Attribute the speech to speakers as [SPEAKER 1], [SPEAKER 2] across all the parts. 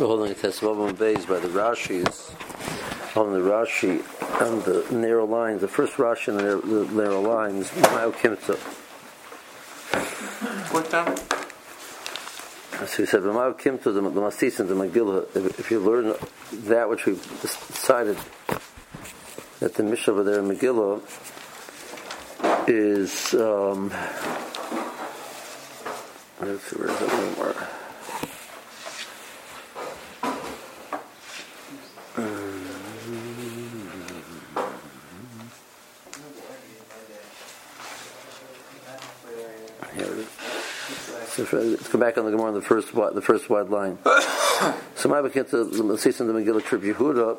[SPEAKER 1] We're holding a Tesvavam Bays by the Rashis, on the Rashi and the narrow lines, the first Rashi and the narrow, the narrow lines, Ma'al Kimta.
[SPEAKER 2] What down?
[SPEAKER 1] So he said, Ma'al Kimta, the, the Masis and the Megillah, if, if you learn that which we've decided that the Mishnah over there in Megillah is, um, let's see, where is it anymore? Here it is. So if- let's go back on the Gemara on the first the first wide line. so my get to the and the Megillah Trib Yehuda.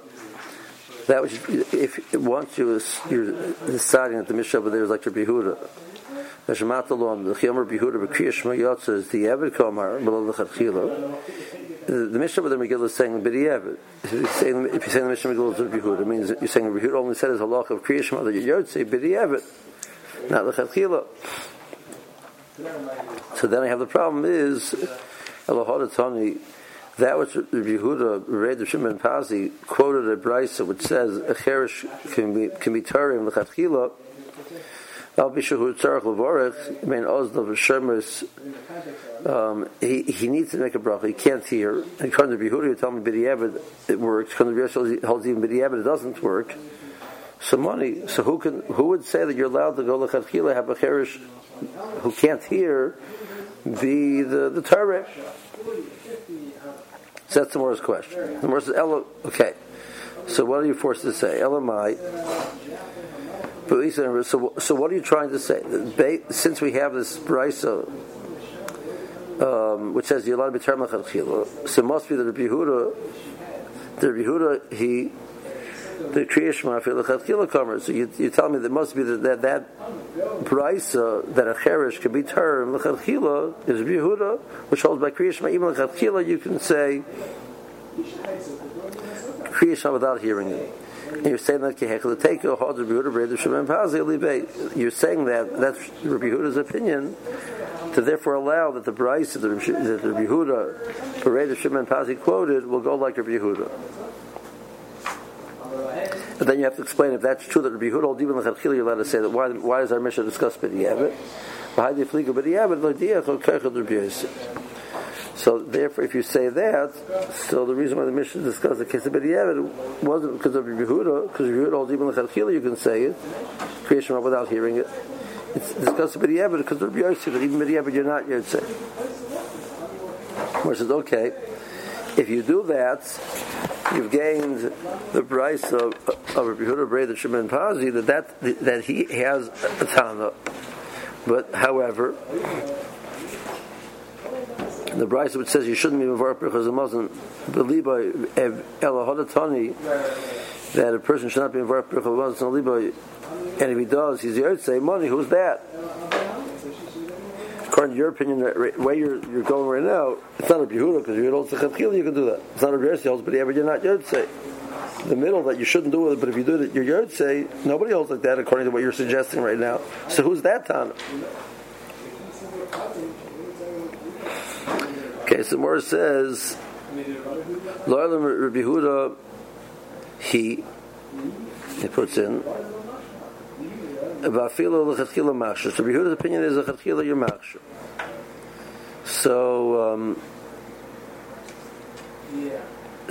[SPEAKER 1] That which, if once you is, you're deciding that the Mishnah over there is like Trib Yehuda. The Shemat Alon, the Chiyamar Yehuda, B'Kriyah Shema Yotza is the Eved Komar, below the Chachila. The the Mishnah over there Megillah is saying B'di Eved. If you're saying, if you're saying the Mishnah Megillah is Yehuda, it means you're saying Yehuda only said as halach of Kriyah Shema that you're Yotze, B'di Eved. Not the Chachila. So then I have the problem is that which Rabbi read the Shimon Pazi quoted a brisa which says a cheresh can be can be tarim lechatchila. Al bishahu tzarich mean, ozdov shemus. Um, he he needs to make a bracha. He can't hear. And Rabbi Yehuda, you tell me b'diavad it works. Rabbi Yosef, holds even b'diavad it doesn't work. So money. So who can who would say that you're allowed to go lechatchila have a cheresh who can't hear be the the Torah? So that's the Morris question. The Morris Ella, okay. So what are you forced to say? Elamai. So, so what are you trying to say? Since we have this brisa, um, which says be term so it must be that the Yehuda, the Yehuda, he the creation mafia comer. So you, you tell me there must be that that, that brisa that a cheresh can be termed lechatchila is Yehuda, which holds by creation even lechatchila you can say creation without hearing it. And you're saying that kehechel take a hard Rabbi Yehuda Breder Pazi You're saying that that's Rabbi opinion to therefore allow that the brisa that the Rabbi Yehuda Breder Shemem Pazi quoted will go like Rabbi Yehuda. But then you have to explain if that's true that Rabbi Yehuda even lechatchila you're allowed to say that why why does our mission discuss Yosef. So therefore, if you say that, so the reason why the mission discussed the case of B'diavad wasn't because of Rabbi Yehuda, because Rabbi Yehuda holds even lechatchila you can say it, creation without hearing it. It's discussed B'diavad because Rabbi Yosef that even B'diavad you're not yet saying. Where it says okay, if you do that, you've gained the price of, of Rabbi Yehuda Brei Shimon Pazi that, that that he has a Tana. But however, the Bryce which says you shouldn't be Mavar because a Muslim believe by Elahodatani that a person should not be Mavar because a Muslim and if he does, he's the say money. Who's that? According to your opinion, the way you're, you're going right now, it's not a Yehuda because you're old Sechatchil, you can do that. It's not a Yersi holds, but you're not Yersi. The middle that you shouldn't do it, but if you do it, you're Yersi. Nobody holds like that according to what you're suggesting right now. So who's that Tana? Okay, so more says, Loyalim Rabbi Huda, he, he puts in, Vafilo lechatchila machshir. So Rabbi Huda's opinion is lechatchila your machshir. So, um,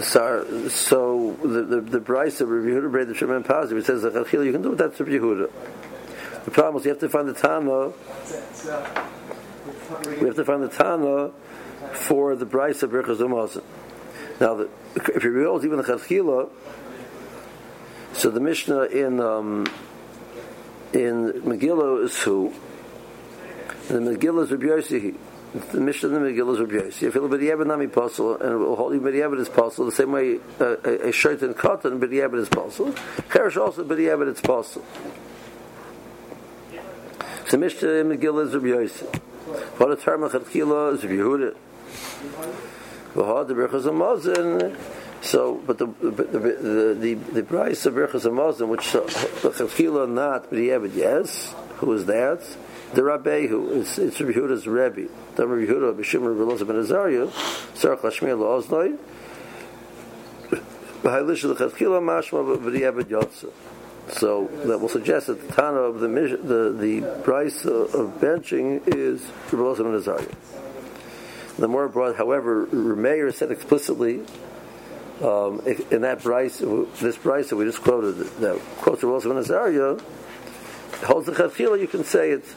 [SPEAKER 1] so, so the the, the of Rabbi Yehuda Brei the Shemem Pazi, it says lechatchila you can do it. That's Rabbi Yehuda. The problem is you have to find the Tana. We have to find the Tana for the Bryce of Berchaz Umazin. Now, the, if you realize even the Chachila, so the Mishnah in um, in Megillah is who? And the Megillah is Rabbi Yossi. The Mishnah in the Megillah is Rabbi Yossi. If look at the Nami Pasul, and will hold you B'diavad is Pasul, the same way uh, a, a shirt and cotton B'diavad is Pasul. Cherish also B'diavad is Pasul. So Mishnah in Megillah is Rabbi Yossi. What a term of Chachila is Rabbi Yehuda. V'had the Berchaz Amazon. So, but the the the the, the price of Berchas Hamazon, which the Chachila not but B'diavad, yes, who is that? The Rabbi who it's it's Rabbi Yehuda's Rebbe. The Rabbi Yehuda B'Shimon Rabbi Elazar Ben Azariah, Sarach Lashmir La'oznoi. So that will suggest that the Tana of the the the price of benching is Rebbe and Azariah. The more broad, however, Remeir said explicitly um, in that price, this price that we just quoted, that quotes Rebbe and Azariah, holds the Chachila, you can say it's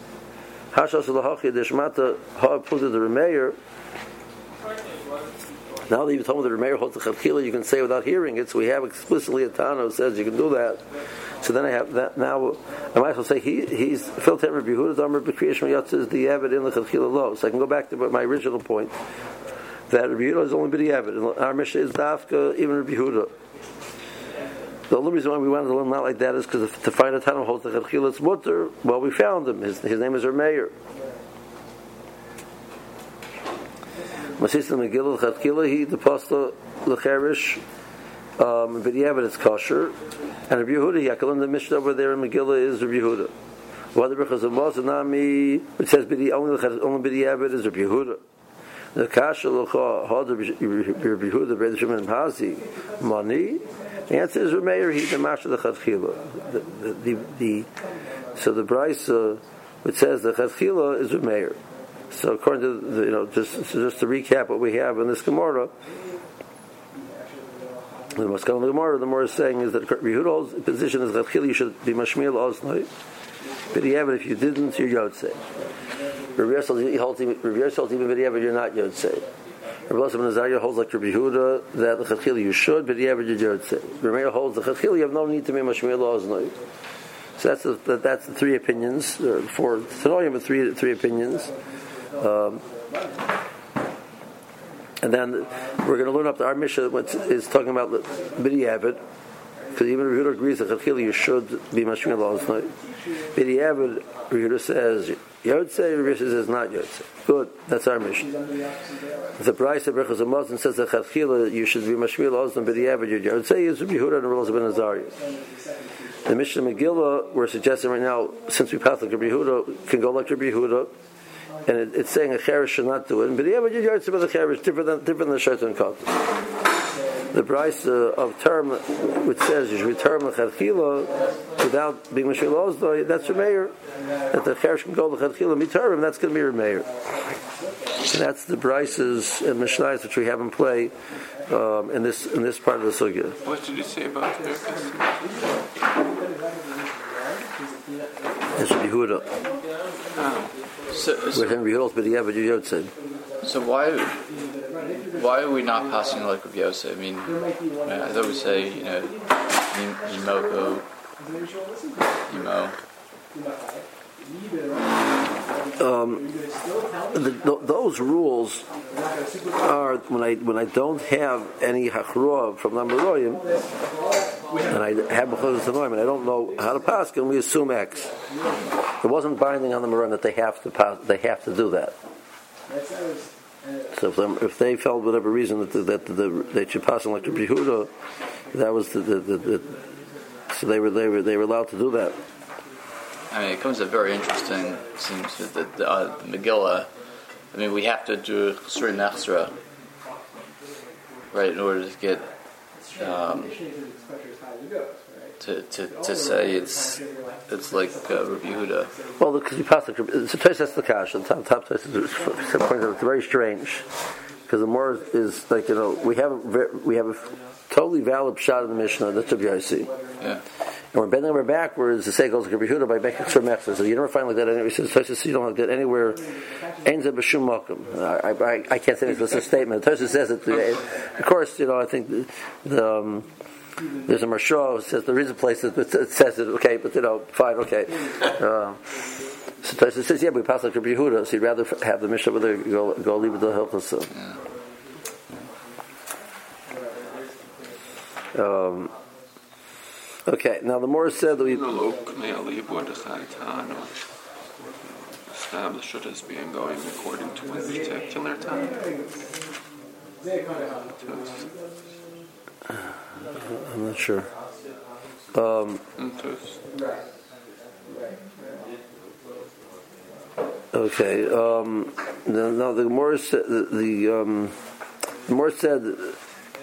[SPEAKER 1] Hashas Lahachi Deshmata Ha the Remeir. Now that you've told me the Remeir holds the Chachila, you can say without hearing it. So we have explicitly a Tana who says you can do that. So then I have that now. I might as well say he he's filter Rabbi Yehuda's Amr B'Kriyash Yatz is the Evid in the Chachila Lo. So I can go back to my original point that Rabbi Yehuda is only B'Di Evid. Our mission is Dafka even Rabbi Yehuda. The only reason why we wanted to learn not like that is because to find a Tana holds the Chachila Mutter. Well, we found him. His, his name is Rameir. Masista Megillah Chachila he the Pasta Lecherish. Um, but yeah, it's kosher. And Rabbi Yehuda, Yaakov, the Mishnah over there in Megillah is Rabbi Yehuda. Whether because of Mozanami, which says only Bidi Abed is Rabbi Yehuda. The Kasha Locha Had Rabbi Yehuda Red Shimon Hazi Mani. The answer is Rameir. He's the Masha the. The the so the Brisa which says the Chadchila is Rameir. So according to the, you know just just to recap what we have in this Gemara. The Maskal the Gemara, the Gemara is saying is that Yehuda's position is that you should be Mashmiel Oznoi. But but if you didn't, you're Yotzei. Rabbi Yosef holds even B'diavad, you're not Yotzei. Rabbi Yosef Nazariah holds like Rabbi Yehuda that the Chachil you should, but but you're Yotzei. Rabbi holds the Chachil you have no need to be Mashmiel Oznoi. So that's the, that's the three opinions, or four, Tanoim with three, three opinions. Um, and then we're going to learn up to our Mishnah which is talking about B'diavad, because even Rehuda agrees that Chachil you should be Mashmir Law's night. B'diavad, Rehuda says, Yotzei, Rehuda says not Yotzei. Good, that's our mission. The price of Brechas Muslim says that Chachil you should be Mashmir Law's night, B'diavad, Yotzei is Rehuda and Rosa ben Azariah. The mission of Megillah, we're suggesting right now, since we passed like Rabbi Yehuda, can go like Rabbi Yehuda, and it, it's saying a cheresh should not do it. But the but you yards about the cheresh different than different than shaitan cut. The price uh, of term which says you should return lechatchila without being mashil that's your mayor. That the cheresh can go lechatchila mitarim. That's going to be your mayor. That's the prices and mishnayos which we have in play um, in this in this part of the sugya.
[SPEAKER 2] What did you say about the
[SPEAKER 1] It's Yehuda.
[SPEAKER 2] Oh. So,
[SPEAKER 1] so, With Henry Hills, but yeah, but you said.
[SPEAKER 2] So why why are we not passing like Rabbi Yosef? I mean, as I we say you know, Yimoko, Yimo.
[SPEAKER 1] Um, the, those rules are when I when I don't have any hachrua from Namaroyim, and I have b'chol tanoim, and I don't know how to pass, and we assume X. It wasn't binding on the Maran that they have to pass, they have to do that. So if, them, if they felt whatever reason that the, that the, they should pass on like the Yehuda, that was the, the, the, so they were they were they were allowed to do that.
[SPEAKER 2] I mean, it comes up very interesting. Seems that the, the, uh, the Megillah. I mean, we have to do a certain right, in order to get um, to, to, to say it's it's like uh, Rabbi Yehuda.
[SPEAKER 1] Well, because you pass the so that's the cash. The top top is it's very strange because the more is like you know we have a, we have a totally valid shot in the Mishnah that's Rabbi Yossi.
[SPEAKER 2] Yeah.
[SPEAKER 1] And we're bending over backwards to say goes like Rabbi Yehuda by making sure mechzor. So you never find like that anywhere. Says Tosha, you don't get anywhere. Ends up b'shum makom. I, I, I can't say this a statement. Tosha says it. Of course, you know I think the. the um, there's a Maharsha who says there is a place that says it, okay, but you know, fine, okay. Uh, so Tosha says, yeah, we pass like Rabbi Yehuda, so you'd rather have the Mishnah whether go, go leave it to the Hilchos. Um, okay, now the more said that we.
[SPEAKER 2] Establish it as being going according to one particular time.
[SPEAKER 1] I'm not sure. Um, okay. Um, now the Gemara said the, the um, the Gemara said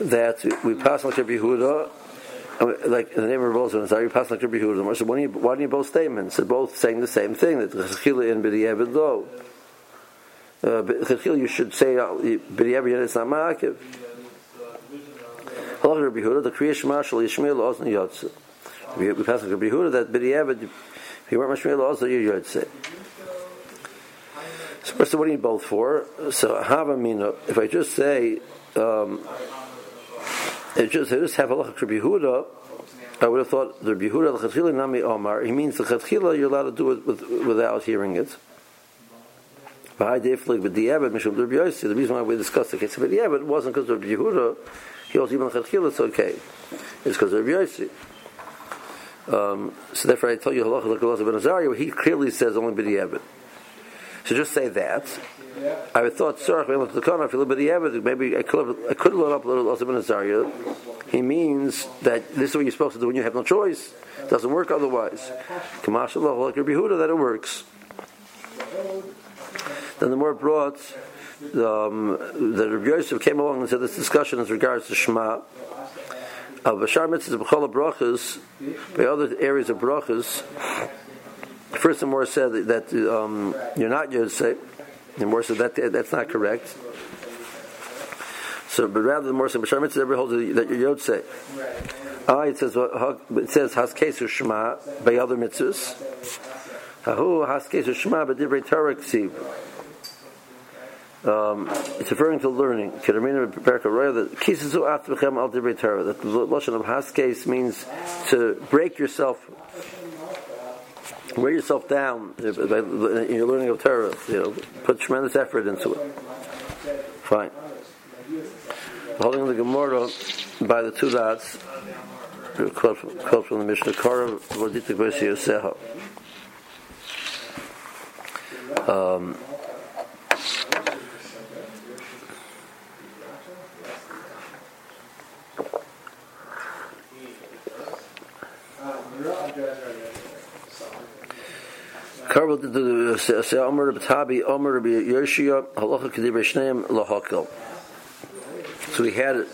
[SPEAKER 1] that we pass like Rabbi Yehuda, like in the name of Rabbi Elazar, we pass like Rabbi Yehuda. Why do you, why do you both statements? They're both saying the same thing that Chachila and B'diavad lo. Chachila, you should say B'diavad it's not Ma'akiv. Rabbi Yehuda, the creation marshal Yishmael Ozna Yotze. We pass like Rabbi Yehuda that B'diavad, if you weren't Mashmael Ozna, you Yotze. So first, what do you both for? So Hava Mina, if I just say um, it just, it just have a look Rabbi Yehuda, I would have thought the Rabbi Yehuda, the Nami Omar, he means the Chatchila you're allowed to do it with, without hearing it. The reason why we discussed the case of it wasn't because of Yehuda, he also even Chatchila, it's okay. It's because of Yossi. Um, so therefore I tell you halacha like ben Azariah, he clearly says only b'di'evit. So just say that. I thought, sorry, maybe I could I could looked up a little also Azariah. He means that this is what you're supposed to do when you have no choice. It doesn't work otherwise. Kamashallah, like Rabbi Huda, that it works. Then the more brought, um, the Rabbi Yosef came along and said this discussion as regards to Shema. Of Bashar mitzvahs, B'chol brachas, by other areas of brachas, First, the more said that um, you're not Yosef. The more said that that's not correct. So, but rather the more said Bashar mitzvahs ever holds that you're Yosef. Ah, it says it says Haskesu Shema by other mitzvahs. Hahu Haskesu Shema by Divrei Torah Ksiv. Um, it's referring to learning. That the lashon of haskes means to break yourself wear yourself down in your learning of Torah. You know, put tremendous effort into it. Fine. Holding the Gemara by the two dots, quote from the Mishnah, Kara Voditik Yoseha. Um, Karvel the Yoshia Halacha Lahakel. So we had it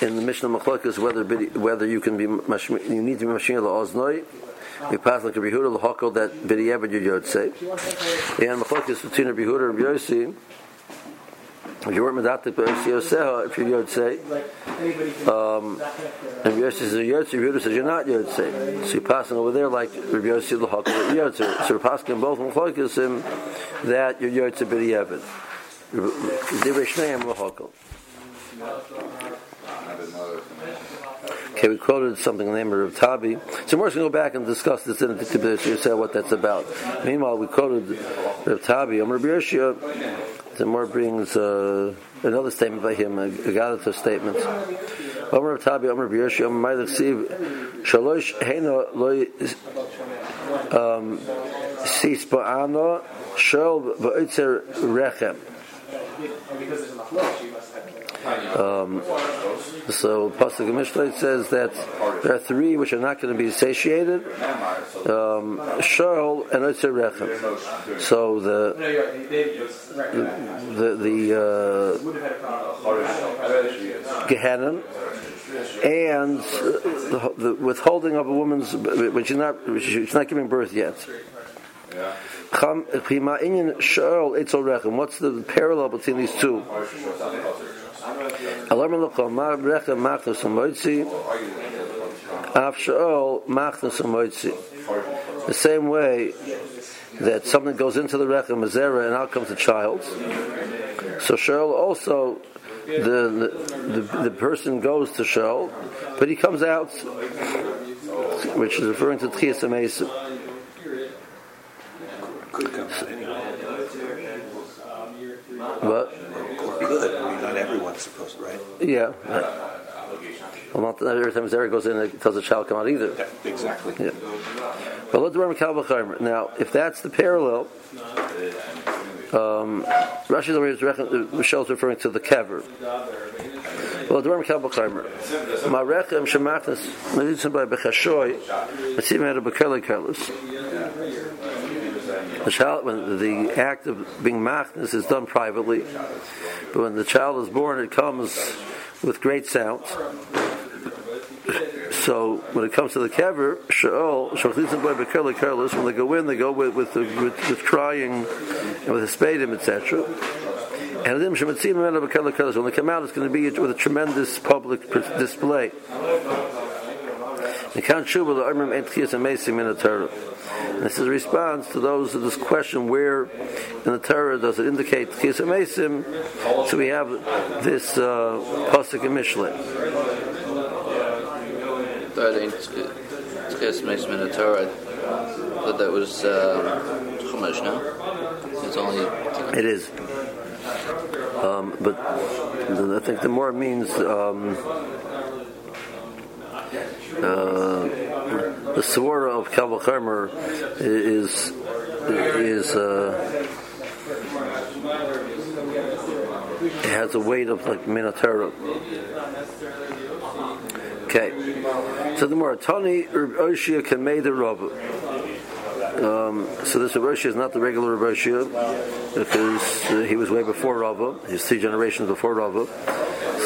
[SPEAKER 1] in the Mishnah Machlokas whether whether you can be you need to be Mashiach LaOznoi. We pass like a Yehuda Lahakel that B'Diavad you say. And Machlokas between Rabbi Yehuda and Yossi. If you weren't medatik b'Yossi Yoseha, if you're Yotzei, um, and Yossi says you're Yotzei, Yehuda says you're not Yotzei. So you're passing over there like Rabbi Yossi l'Hakol Yotzei. So you're passing both Mechlokisim that you're Yotzei b'Diavad. Divrei Shneim l'Hakol. Okay, we quoted something in the name of Tabi. So we're going to go back and discuss this in the you say what that's about. Meanwhile, we quoted Rav Tabi. Amr B'Yeshia the more brings uh, another statement by him, a Gadata statement. Omer Tabi, Omer B'Yoshi, Omer Ma'ilach Siv, Shalosh Heino Loi um, Sis Ba'ano, Shol Ba'itzer Rechem. Um, so Pasuk Mishleit says that there are three which are not going to be satiated: um, Shol and Rechem. So the the the, uh, Gehenna and the, the, withholding of a woman's, which is not, she's not giving birth yet. What's the parallel between these two? The same way that something goes into the rechem mazera and out comes the child. So Sheol also the, the the person goes to Sheol, but he comes out, which is referring to Tchias Amesim. What?
[SPEAKER 3] Good. I mean, not supposed to, right?
[SPEAKER 1] Yeah. Well, not every time Zera goes in, it tells the child come out either.
[SPEAKER 3] Yeah, exactly.
[SPEAKER 1] Yeah. But let's remember Now, if that's the parallel, um, Rashi is Michelle is referring to the kever. Well, the Rambam Kalbachaimer. Marechem shemachnas meditzim by bechashoy. Mitzim had a bekele kelis. The child, when the act of being machnas is done privately, but when the child is born, it comes with great sounds. So when it comes to the kever, Shaol, Shachlitzim boy bekerla careless. When they go in, they go with with, the, with, with crying and with a spadim, etc. And. When they come out, it's going to be with a tremendous public display. The count shuba the armim and tchias amesim in the Torah. This is a response to those who just question where in the Torah does it indicate tchias amesim. So we have this uh, pasuk in Mishle.
[SPEAKER 2] I think it's makes me the Torah. But that was uh, Chumash, no? It's only.
[SPEAKER 1] It is. Um, but I think the more means um, uh, the Swara of Kalvachomer is is uh, it has a weight of like min haTorah. Okay. So the Moratani Oshia can made the Rabbah. Um, so this Rav is not the regular Rav because uh, he was way before Rava. He's three generations before Rava.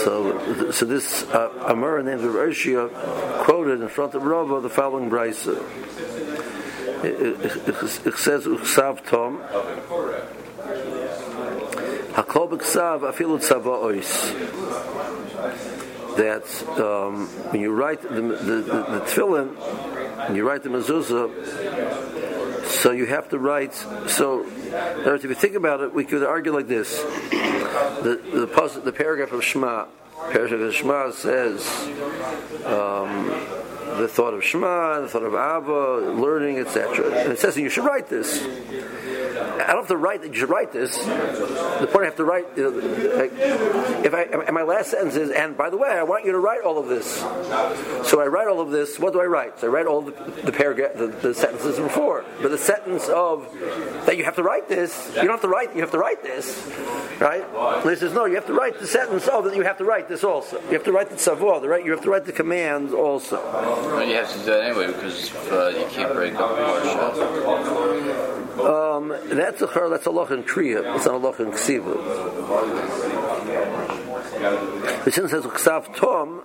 [SPEAKER 1] So, so this uh, Amar named Rav quoted in front of Rava the following brisa. It says Uksav Tom. Hakol b'ksav afilu tzava ois that um, when you write the, the, the, the tefillin, when you write the mezuzah, so you have to write. So, if you think about it, we could argue like this: the the, the paragraph of Shema, paragraph of Shema says. Um, the thought of Shema, the thought of Abba, learning, etc. And it says you should write this. I don't have to write that you should write this. The point I have to write, you know, like, if I, and my last sentence is, and by the way, I want you to write all of this. So I write all of this. What do I write? So I write all the, the paragraph, the, the sentences before. But the sentence of that you have to write this, you don't have to write. You have to write this, right? And he says, no, you have to write the sentence of that you have to write this also. You have to write the savoir, right? You have to write the command also.
[SPEAKER 2] Well, you have to do that anyway because uh, you can't break up parsha.
[SPEAKER 1] Um, that's a that's a loch in kriya. It's not a loch in ksiva. The sin says ksav tom,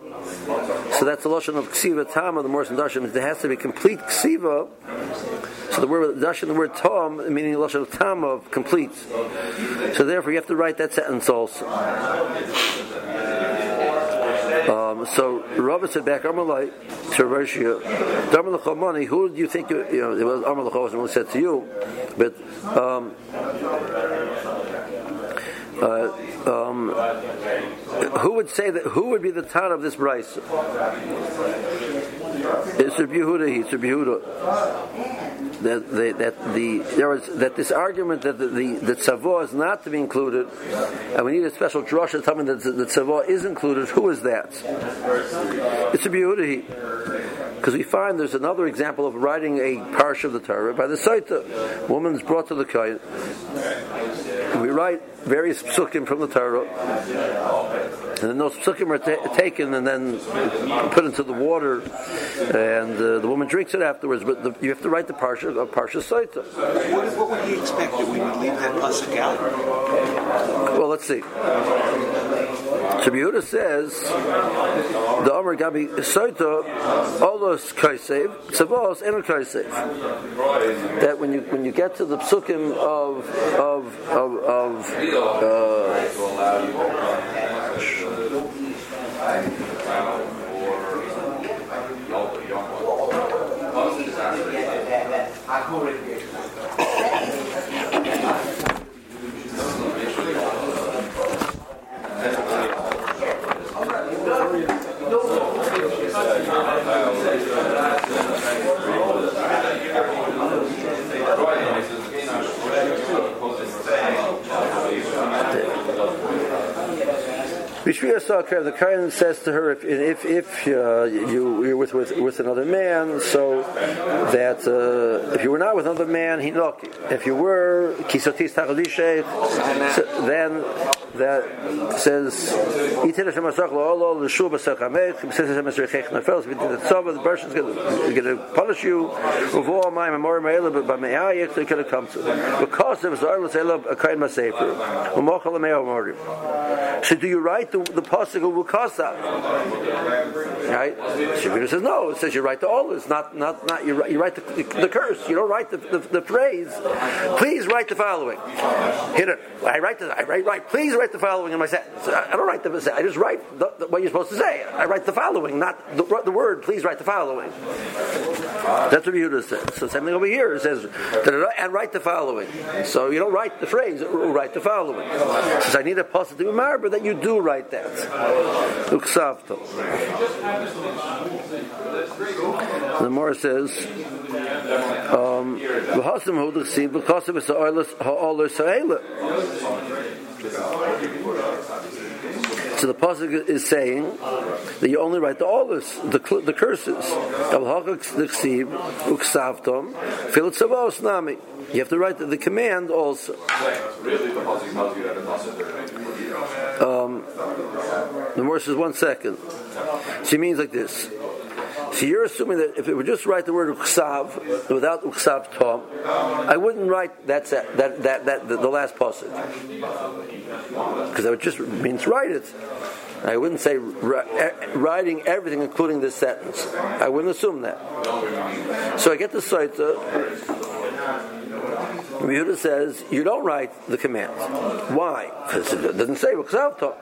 [SPEAKER 1] so that's the lotion of ksiva tam. The Morris and Darshan there has to be complete ksiva. So the word Darshan, the word tom, meaning the lotion of tam of complete. So therefore, you have to write that sentence also. So Rabbi said back, Amalai to Darmalachamani, who do you think you, you know, it was Amalach wasn't really said to you, but um, uh, um, who would say that? Who would be the town of this rice? It's Rabbi Yehuda. It's Rabbi Yehuda. That, the, that the there was that this argument that the, the, the is not to be included, and we need a special drasha telling that the, the tzavor is included. Who is that? It's a Yehuda. Because we find there's another example of writing a parsha of the Torah by the Saita. Woman is brought to the Kayan. We write various psukim from the Torah, and then those psukim are ta- taken and then put into the water, and uh, the woman drinks it afterwards. But the, you have to write the parsha of parsha Saita.
[SPEAKER 3] What, what would he expect that we would leave that pasuk out?
[SPEAKER 1] Well, let's see. Rabbi Yehuda says the Amr Gabi Soita Olos Kaisev Tzavos and Kaisev. That when you when you get to the psukim of of of, of uh, Bishvia Sakar, the Kohen says to her, if if, if uh, you, you're with, with with another man, so that uh, if you were not with another man, he. If you were kisotis so then that says, "Yitin Hashem Masach La'olo L'Shu B'Sach Hamech." Says Hashem Masach Chech Nefel. If you did the tzava, the person is going to punish you. Uvo my memory me'ela but me'ayich they could have come to. Because of Zar L'Sela Akayin Masefer. Umochel Me'o Morim. So do you write the, the pasuk of Ukasa? Right? Shivir says no. It says you write the all. It's not not not you write, you write the, the, the curse. You don't write the, the, the phrase. Please write the following. Hit it. I write the I write right. Please write the following in my sentence. I don't write the I just write the, the, what you're supposed to say. I write the following, not the, the word. Please write the following. That's what Yehuda says. So same thing over here. It says and write the following. So you don't write the phrase. Write the following. Says I need a be but that you do write that. The Morah says, um, so the pasuk is saying that you only write the others, the the curses. You have to write the, the command also. Um, the verse is one second. She means like this. So you're assuming that if it would just write the word uksav without uksav tom, I wouldn't write that that that, that the, the last passage because that just means write it. I wouldn't say writing everything, including this sentence. I wouldn't assume that. So I get the Saita. Yehuda uh, says you don't write the command. Why? Because it doesn't say Uksavto.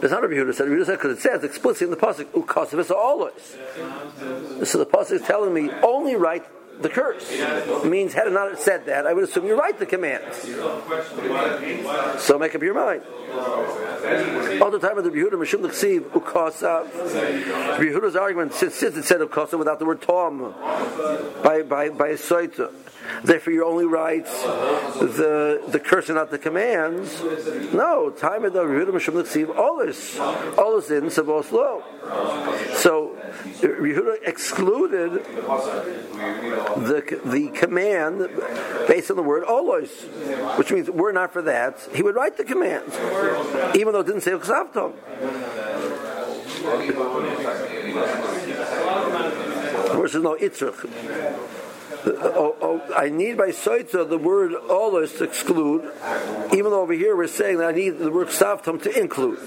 [SPEAKER 1] That's not what Yehuda said. Yehuda said because it says explicitly in the pasuk Ukasavisa always. So the pasuk is telling me only write the curse. It means had it not said that, I would assume you write the command. So make up your mind. All the time of the Yehuda Mishum L'Ksiv Ukasav. Yehuda's argument since it said Ukasav without the word Tom by by by a soita. Therefore, you only write the the curse and not the commands. No, time of the Yehuda Mishum L'Ksiv Olis Olis in Savos Lo. So Yehuda excluded the the command based on the word Olos, which means we're not for that. He would write the command, even though it didn't say Ksavtom. Versus no Itzrach oh, oh, I need by soita the word olos to exclude, even though over here we're saying that I need the word savtam to include.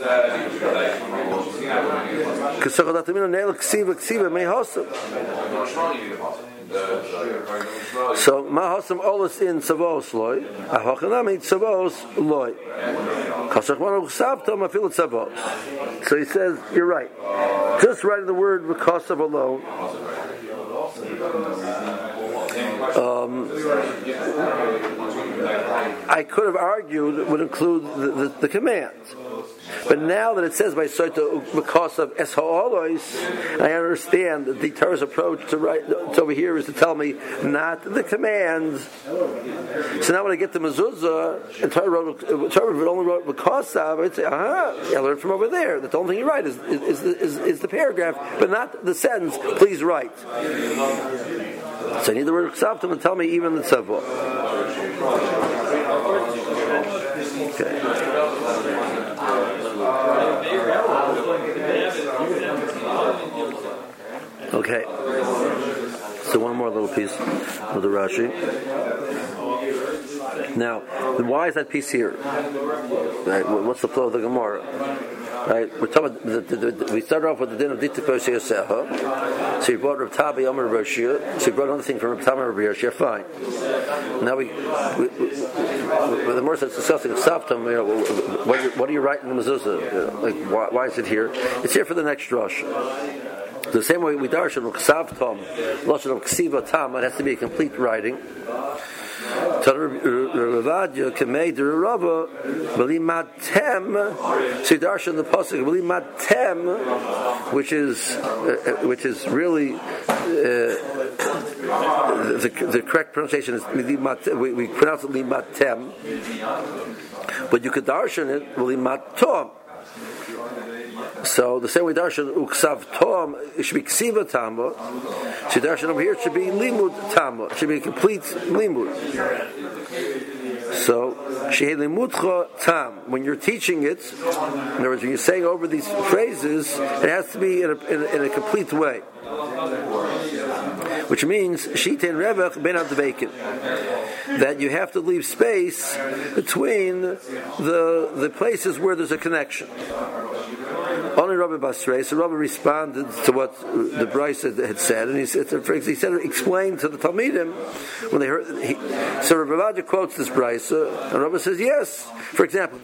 [SPEAKER 1] So mahasam olos in savos loy, ahochanami savos loy. So he says, you're right. Just writing the word because of alone um, I could have argued it would include the, the, the command. But now that it says by Soita because of Esha'olois, I understand that the Torah's approach to, write, to over here is to tell me not the commands. So now when I get to Mezuzah, and Torah, wrote, Torah only wrote because of, I'd say, aha, I learned from over there. That the only thing you write is, is, is, is, is the paragraph, but not the sentence, please write. So I need the word ksavtim to tell me even the tzavah. Okay. Okay. So one more little piece of the Rashi. Now, why is that piece here? Right, what's the flow of the Gemara? Right, we're talking. The, the, the, we started off with the din of Dita Persia Seha. So he brought Rav Tabi Omer Roshia. So he brought another thing from Rav Tabi Omer Roshia. Fine. Now we, we, we the more that's discussing Savtam, you know, what, what are you writing in the mezuzah? You know, like, why, why is it here? It's here for the next rush. The same way we darshan Ksav Tom, Lashon of Ksiva Tam, it has to be a complete writing. Ravadia Kamei Rava Balimatem Sidarshan the Pasuk Balimatem which is uh, uh, which is really uh, the, the correct pronunciation is we, we pronounce it Limatem but you could darshan it Limatom so the same way darshan uksav tom it should be ksiva tamba. So darshan over here should be limud tamba. It should be complete limud. So, Shehelimutcha tam. When you're teaching it, in other words, when you're saying over these phrases, it has to be in a, in a, in a complete way. Which means, Shitin Revach Ben that you have to leave space between the, the places where there's a connection. Only Rabbi Basrei, so Rabbi responded to what the Bryce had, said, and he said, he said, explained to the Talmidim when they heard. He, so Rabbi Vadia quotes this Bryce, uh, and Rabbi says, yes. For example,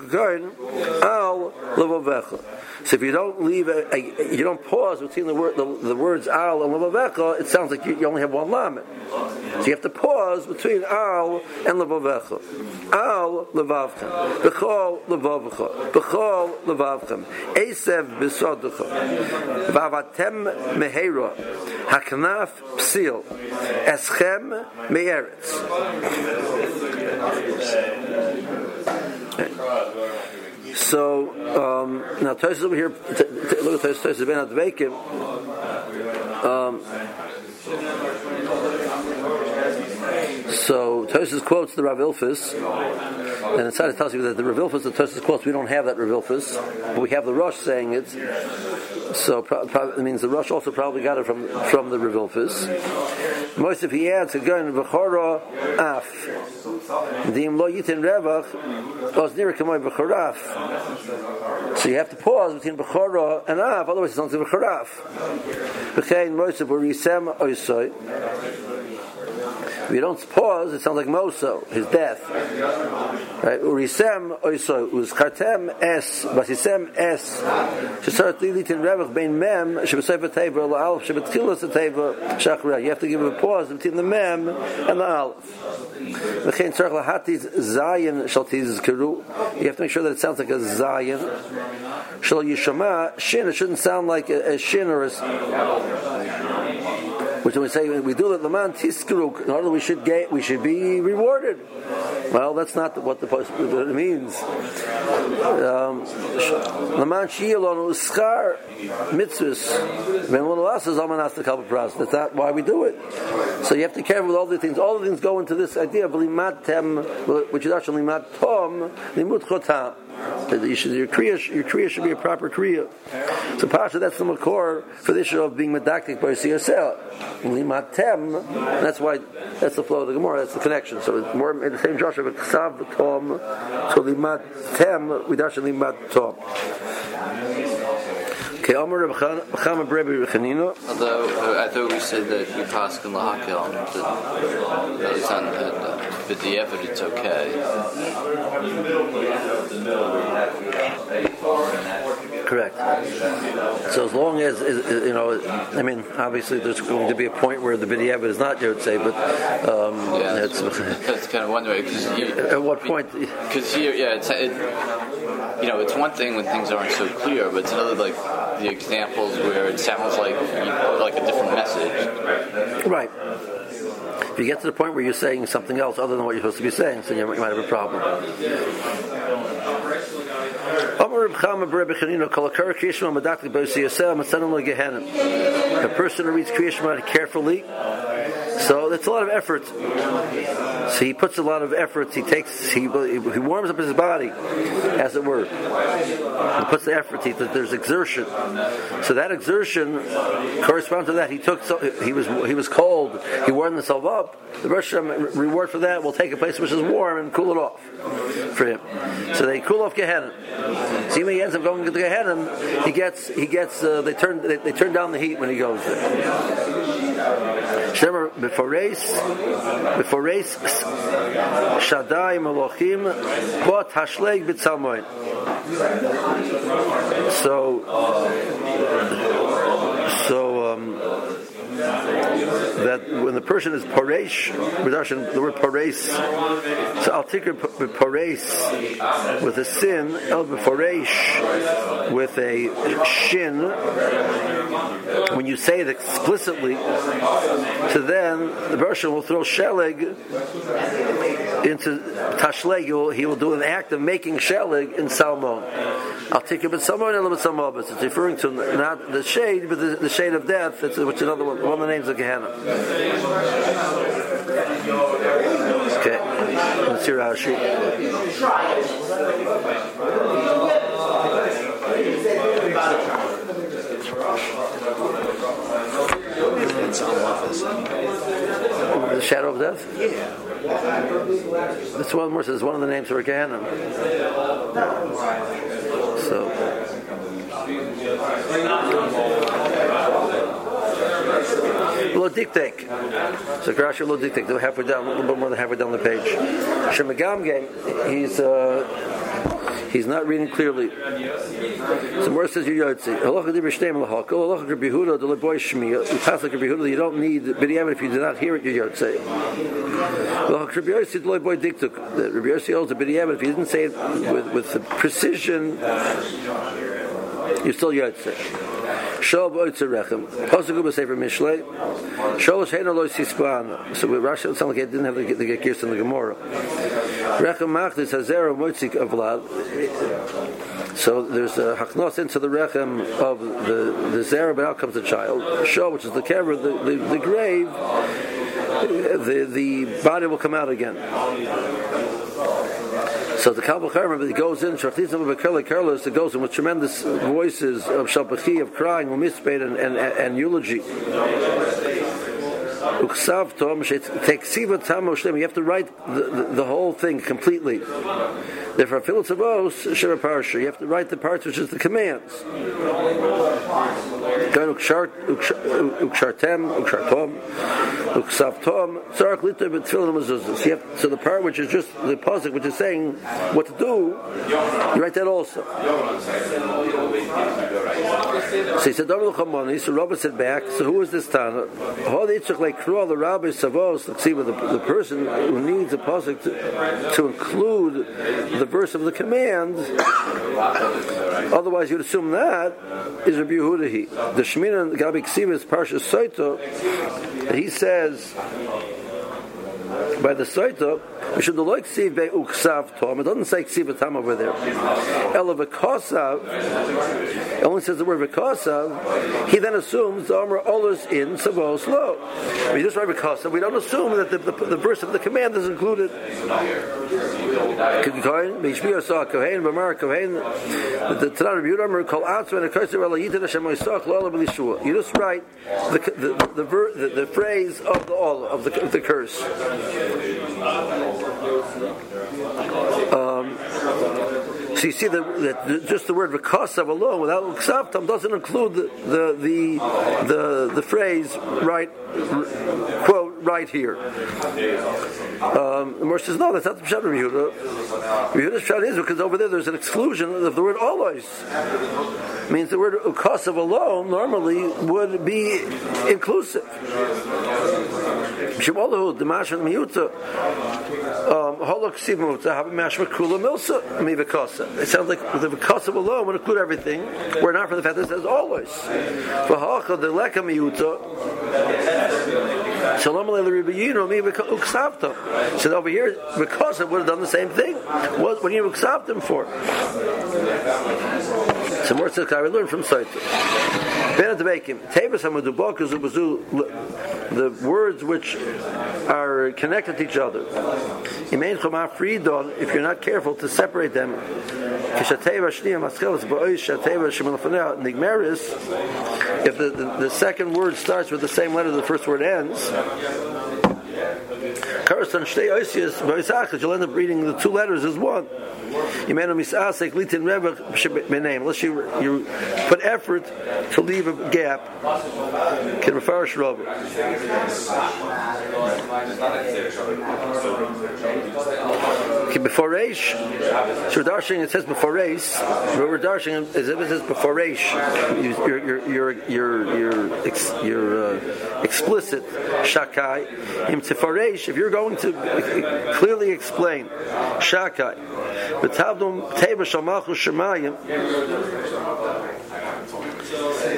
[SPEAKER 1] Al Levovecha. So if you don't leave, a, a, you don't pause between the, word, the, the words Al and Levovecha, it sounds like you, you, only have one lamed. So you have to pause between Al and Levovecha. Al Levavchem. Bechol Levavcha. Bechol Levavchem. Esev Haknaf Psil. Eschem Me'eretz. So um, now Tosis over here. T- t- look at Tosis. Ben Adveikim. Um, so Tosis quotes the Rav Ilfus, and inside it tells you that the Rav Ilfus that Tosis quotes, we don't have that Rav Ilfus, but we have the Rosh saying it. So pro- pro- it means the Rosh also probably got it from from the Rav Ilfus. Most if he adds again v'chora af, dim lo yitin revach, was near kamoy v'choraf. So you have to pause between v'chora and af, otherwise it's not v'choraf. V'chein Moshe v'risem oisoy. If you don't pause, it sounds like Moso, his death. Right? Urisem oiso, uzkartem es, basisem es, shesart lilitin revach bein mem, shebesayfa teva, la'alf, shebetchilas teva, shachra. You have to give a pause between the mem and the alf. V'chein tzarech lahatis zayin shaltiz keru. You have to make sure that it sounds like a zayin. Shal yishama, shin, it shouldn't sound like a, a shin or a which we say we do the Laman Tiskruk, in order we should get, we should be rewarded. Well, that's not what the post what it means. Um, Laman Shielon Uskar mitzvahs. Of us is Amanas the Kalpa That's not why we do it. So you have to care with all the things. All the things go into this idea of limat tem, which is actually limat tom, limut chotam. You should, your kriya, your kriya should be a proper kriya. So Pasha, that's the makor for the issue of being medactic by Siyasel. Limatem, that's why, that's the flow of the Gemara, that's the connection. So it's more in the same Joshua, But Ksav Tom, so Limatem, Vidash Limat Tom.
[SPEAKER 2] Although I thought we said that you pass in Lahakil, that it's on the B'diavad, it's okay.
[SPEAKER 1] Correct. So as long as you know, I mean, obviously there's going to be a point where the B'diavad is not say, but um,
[SPEAKER 2] yeah, it's, that's kind of one way. Cause you,
[SPEAKER 1] at what point?
[SPEAKER 2] Because here, yeah, it's it, you know, it's one thing when things aren't so clear, but it's another like the examples where it sounds like like a different message.
[SPEAKER 1] Right. If you get to the point where you're saying something else other than what you're supposed to be saying, so you might have a problem. A person who reads Kriya carefully, so that's a lot of effort. So he puts a lot of effort. He takes he, he warms up his body, as it were. He puts the effort. He, there's exertion. So that exertion corresponds to that. He took so, he was he was cold. He warmed himself up. The Rosh reward for that will take a place which is warm and cool it off for him. So they cool off Gehenna. See when he ends up going to Gehenna, he gets he gets uh, they turn they, they turn down the heat when he goes there. Shemar before race before race Shaddai Malachim Bot Hashleg B'Tzalmoin. So um, that when the person is paresh, the word paresh, so I'll take paresh with a sin, el paresh with a shin. When you say it explicitly, to then the person will throw sheleg into tashleg. He will, do an act of making sheleg in salmon. I'll take it, but someone a little bit It's referring to not the shade, but the, the shade of death, which is another one, one of the names of Gehenna. Okay, let's hear Rashi. The shadow of death?
[SPEAKER 3] Yeah.
[SPEAKER 1] That's one more says one of the names for Gehenna. So Lo diktek. So Rashi lo diktek. They're halfway down, a little bit more than halfway down the page. Shemagamge, he's uh, he's not reading clearly. So more says you Yotzi. Halacha di b'shteim lahakol. Halacha Rabbi Yehuda the leboy. You pass like Rabbi Yehuda. You don't need b'diyamin if you do not hear it. You Yotzi. Halacha Rabbi Yossi the leboy diktuk. Rabbi holds a b'diyamin if he didn't say it with with the precision. You still Yotzi. Shov oitzer rechem. Pasuk uba sefer Mishlei. Shov shein aloy sispana. So with Rashi, it sounded like it didn't have to get, gears in the Gemara. Rechem machdis hazera moitzik avlad. So there's a haknos into the rechem of the the zera, but out comes the child. Shov, which is the kever, the, the, the grave. The the body will come out again. So the Kabbalah Karma, it goes in, Shachtisim of Akela Karlos, it goes in with tremendous voices of Shalpachi, of crying, Umisped, and, and, and eulogy. You have to write the, the, the whole thing completely. Therefore, you have to write the parts which is the commands. So the part which is just the pasuk, which is saying what to do, you write that also. So he said, so Rabbi said back, so who is this Tana? The Rabbi Savos, see, the, the person who needs a pasuk to, to include the verse of the command, otherwise you'd assume that is Rabbi Yehuda. The Shemina Gabi Ksivis Parsha Soito, he says, by the Soita, we should like see be uksav tom. It doesn't say ksiv tam over there. Ela v'kosav. It only says the word v'kosav. He then assumes the armor olas in savos lo. We just write v'kosav. We don't assume that the, the, the, verse of the command is included. Kohen, Mishmir saw Kohen, Bamar Kohen. The Tanah Rebbe Yudah call out and a curse of Yitin Hashem Yisach Lo B'Lishua. You just write the the the, the, the phrase of the all of the, of the curse. Um, so you see that, that just the word v'kasav alone, without ksavtam, doesn't include the the the the, the phrase right quote right here. Um, the Moshe says no, that's not the pshat of Yehuda. Yehuda's pshat is because over there there's an exclusion of the word always. Means the word ukasav alone normally would be inclusive. Shemalahu Dimashan Miyuta um, Holok Siv Muta a mashma kula milsa mi v'kasa. It sounds like the v'kasa alone would include everything. We're not for the fact that it says always. The leka So oh, over here, because it would have done the same thing. What what do you uksavta him for? So more tzedakah we learned from Saita. Hamadubak the words which are connected to each other. If you're not careful to separate them, if the, the, the second word starts with the same letter the first word ends, Obrigado. You'll end up reading the two letters as one. You may not misasek rebbu b'shemit menaim unless you, you put effort to leave a gap. Can refer Before Reish, so darshing it says before Reish. We're darshing is if it says before Reish, you're you're you're you're you're, you're uh, explicit shakai. Im tifaresh, if you're going to clearly explain shakai, v'tavdum teva shalmachu shemayim.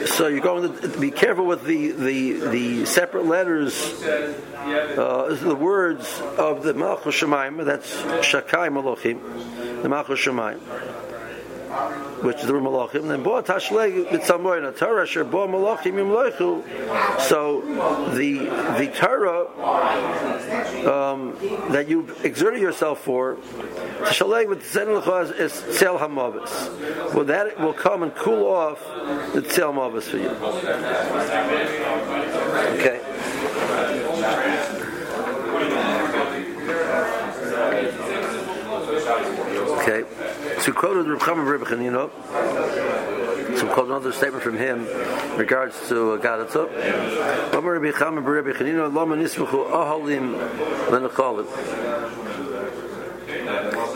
[SPEAKER 1] So you're going to be careful with the the, the separate letters, uh, the words of the Malchus Shemaim. That's Shakai Malachim, the Malchus Shemaim. Which is the malachim. Then bo tashleg b'tzamoyna Torah sher bo malachim yimloichu. So the the Torah um, that you exerted yourself for, tashaleg b'tzamoyna is tzel hamavis. Well, that will come and cool off the tzel mavis for you. Okay. Okay. So quoted Reb Chaim Reb know. So quote another statement from him in regards to uh, Gadatza. Amar Reb Chaim Reb Chanina Lama Nismachu Ahalim Lenachalim.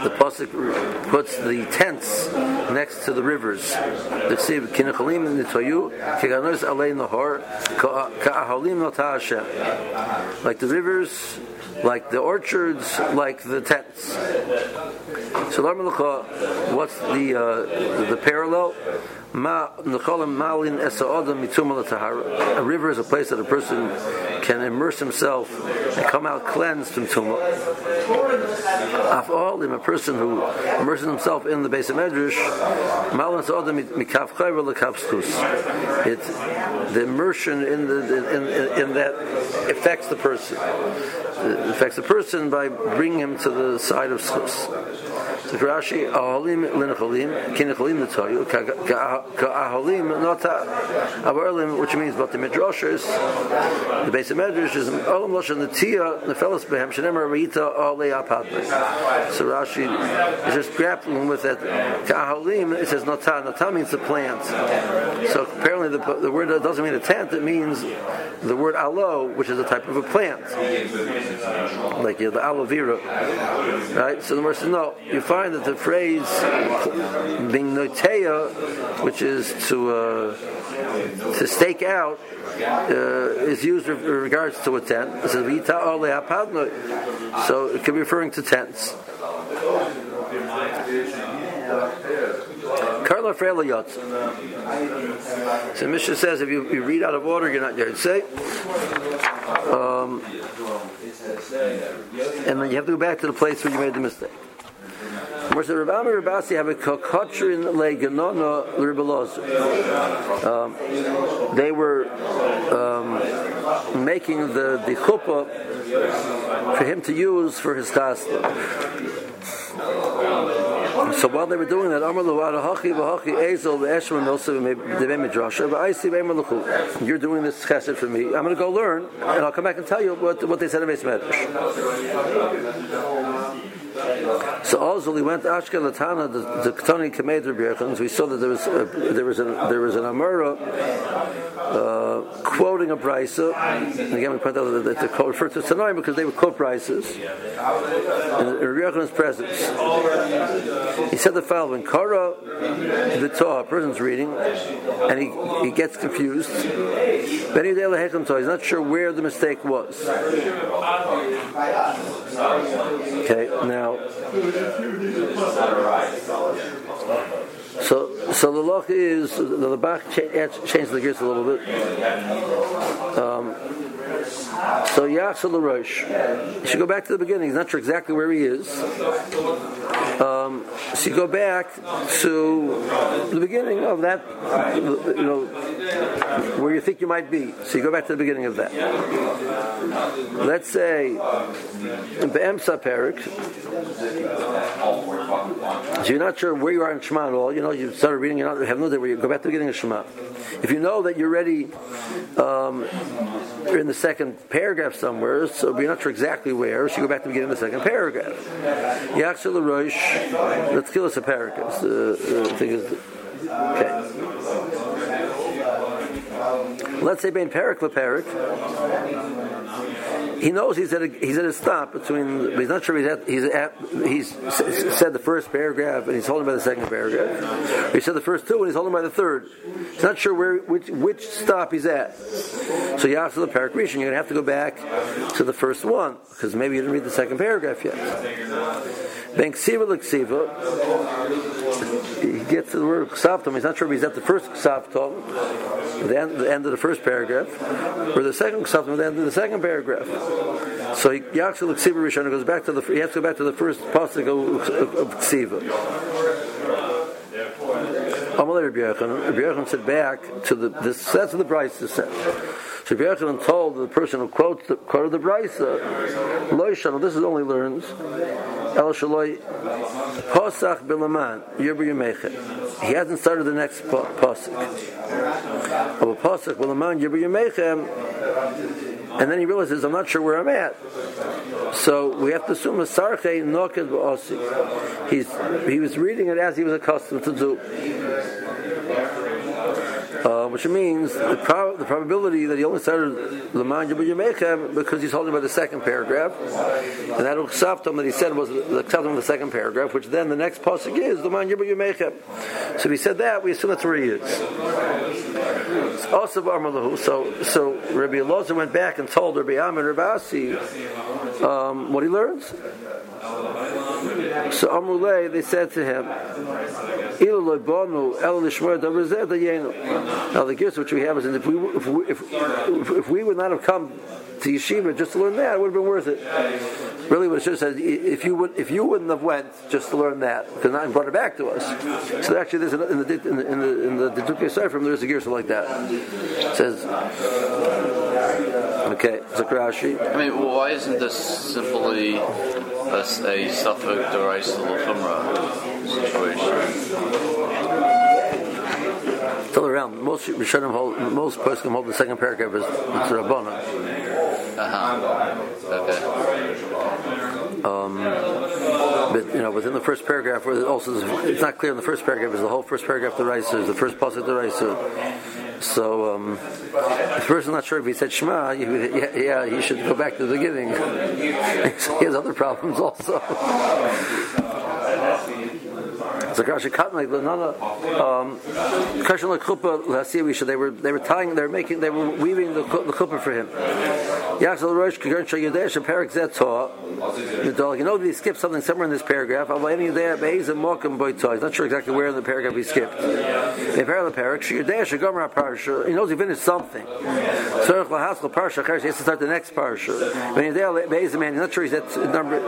[SPEAKER 1] The pasuk puts the tents next to the rivers. The ksiv kinachalim nitoyu keganos alei nahor ka'ahalim Like the rivers, like the orchards, like the tents. So what's the uh, the parallel? A river is a place that a person can immerse himself and come out cleansed from tumah. Afal, a person who immerses himself in the base of medrash, it the immersion in the in, in, in that affects the person. It affects the person by bringing him to the side of schus. So Rashi, aholim linacholim, kinacholim netayu, ka'aholim nota, avarlim, which means about the midrashers, the base of medrash is olam loshan netia nefelas behem shenemar reita ale apadme. So Rashi is just grappling with that. Ka'aholim, it says nota, nota means the plant. So apparently the, the word doesn't mean a tent, it means the word aloe, which is a type of a plant. Like you know, the aloe vera. Right? So the verse says, no, you find that the phrase being which is to uh, to stake out, uh, is used in regards to a tent. It says so it could be referring to tents. Karla Yotz. So Mishnah says if you, you, read out of order, you're not Say, Um, and then you have to go back to the place where you made the mistake. Um, They were um, making the, the chuppah for him to use for his chasna. So while they were doing that, Amar Hachi V'Hachi Ezel You're doing this chesed for me. I'm going to go learn, and I'll come back and tell you what, what they said in Beis. So also he went to the, the Ketoni Kamed Rabbi We saw that there was a, there was an there was an Amura uh, quoting a brisa. And again, we point out that the quote referred to Tanoim because they would quote brises in Rabbi presence. He said the following: Kara the a person's reading, and he, he gets confused. Beni He's not sure where the mistake was. Okay, now. So, so the loch is the back changed the gears a little bit. Um, so Yachshel Rosh. You should go back to the beginning. He's not sure exactly where he is. Um, so you go back to the beginning of that, you know, where you think you might be. So you go back to the beginning of that. Let's say Be'emsa Perik, so you're not sure where you are in Shema at all. You know, you started reading, you have no idea where you go back to the beginning of Shema. If you know that you're ready, um, you're in the second paragraph somewhere, so we're not sure exactly where, you go back to the beginning of the second paragraph. Rosh, let's kill us a paragraph. Uh, uh, okay. Let's say bein perik leperik he knows he's at a, he's at a stop between, he's not sure he's at, he's at, he's said the first paragraph and he's holding by the second paragraph. He said the first two and he's holding by the third. He's not sure where, which, which stop he's at. So you have ask the parakrishan, you're going to have to go back to the first one, because maybe you didn't read the second paragraph yet. Ben ksiva l'ksiva, gets to the word ksavtom, he's not sure if he's at the first ksavtom, the end, the end of the first paragraph, or the second something the end of the second paragraph. So he, Yaksel Ksiva Rishon goes back to the he has to go back to the first pasuk of, Ksiva. Amalei Rabbi Yochanan, Rabbi Yochanan said back to the this that's what the Brisa said. So Rabbi Yochanan told the person who quotes the, quoted the Brisa, Lo Yishanu, this is only learns, El Shaloi Posach Bilaman, Yerbu Yemechem. He hasn't started the next po- Posach. Of a Posach Bilaman, Yerbu Yemechem, and then he realizes, I'm not sure where I'm at. So we have to assume a sarche noked ba'osi. He's he was reading it as he was accustomed to do. Uh, which means the, prob- the probability that he only started Leman Yemechem because he's holding by the second paragraph, and that Uksaftam that he said was the Uksaftam of the second paragraph, which then the next pasuk is Leman Yemechem. So if he said that, we assume that's where he is. Also So so Rabbi Elazar went back and told Rabbi Amir Rabbi Asi um, what he learns. So Amrulay, they said to him, now the gifts which we have is if we if we, if, if, we would not have come to yeshiva just to learn that, it would have been worth it. Really, what it should have said, if you would if you wouldn't have went just to learn that, because not brought it back to us. So actually, there's in the in the in the, in the, Dukei from there's a gear like that. It says. Okay, Zakrashi.
[SPEAKER 2] I mean, why isn't this simply a, a safek Dorais Chumrah situation?
[SPEAKER 1] Still around. Most Rishonim hold, most poskim hold the second paragraph is it's Rabbana.
[SPEAKER 2] Uh-huh. Okay.
[SPEAKER 1] Um, know, within the first paragraph, also it's not clear in the first paragraph is the whole first paragraph the Raisa is the first pasuk the Raisa. So um, if the not sure if he said Shema, yeah, yeah, he should go back to the beginning. he has other problems also. So Kasha Katan like Lanana um Kasha like Chuppah Lasivisha they were they were tying they were making they were weaving the the Chuppah for him. Yachzal Rosh Kagern Shayadesh Perak Zet You know he skipped something somewhere in this paragraph. I'm you there Beis and Mokum Boitoy. Not sure exactly where in the paragraph he skipped. In Perak Perak Shayadesh Gomer Parsha. He knows he finished something. Tzarech Lahaskal Parsha. He has to start the next Parsha. When you're there Beis man, he's not sure he's at number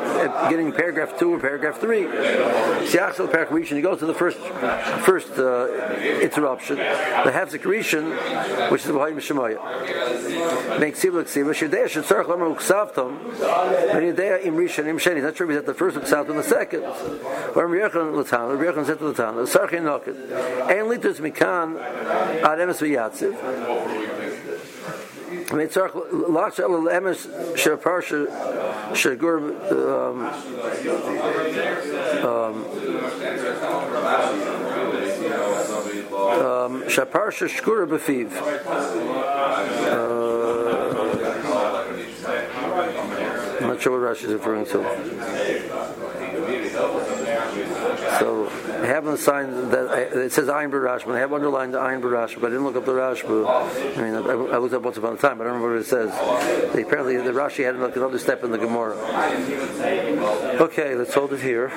[SPEAKER 1] getting paragraph two or paragraph three. Yachzal Perak Rishon. He go to the first first uh, interruption. The Havzik Rishon, which is the B'Hayim Shemaya. Makes Sivlik Siva. Shedei Shetzarech Lamer Uksavtam. And Yedei Im Rishon Im Sheni. Not sure if he's the first Uksavtam and the second. Or Riyachan Latan. Riyachan said to Latan. Sarchin Nokit. Ein Litus Mikan Ad Emes V'Yatziv. Mitzarch lach el emes sheparsha shegur um um sheparsha shkura befiv. I'm not sure what Rashi is referring to. So I have a sign that I, it says Ayin Barashba. I have underlined the Ayin Barashba, but I didn't look up the Rashba. I mean, I, I looked up once upon a time, but I don't remember what it says. They, apparently, the Rashi had another step in the Gemara. Okay, let's hold it here.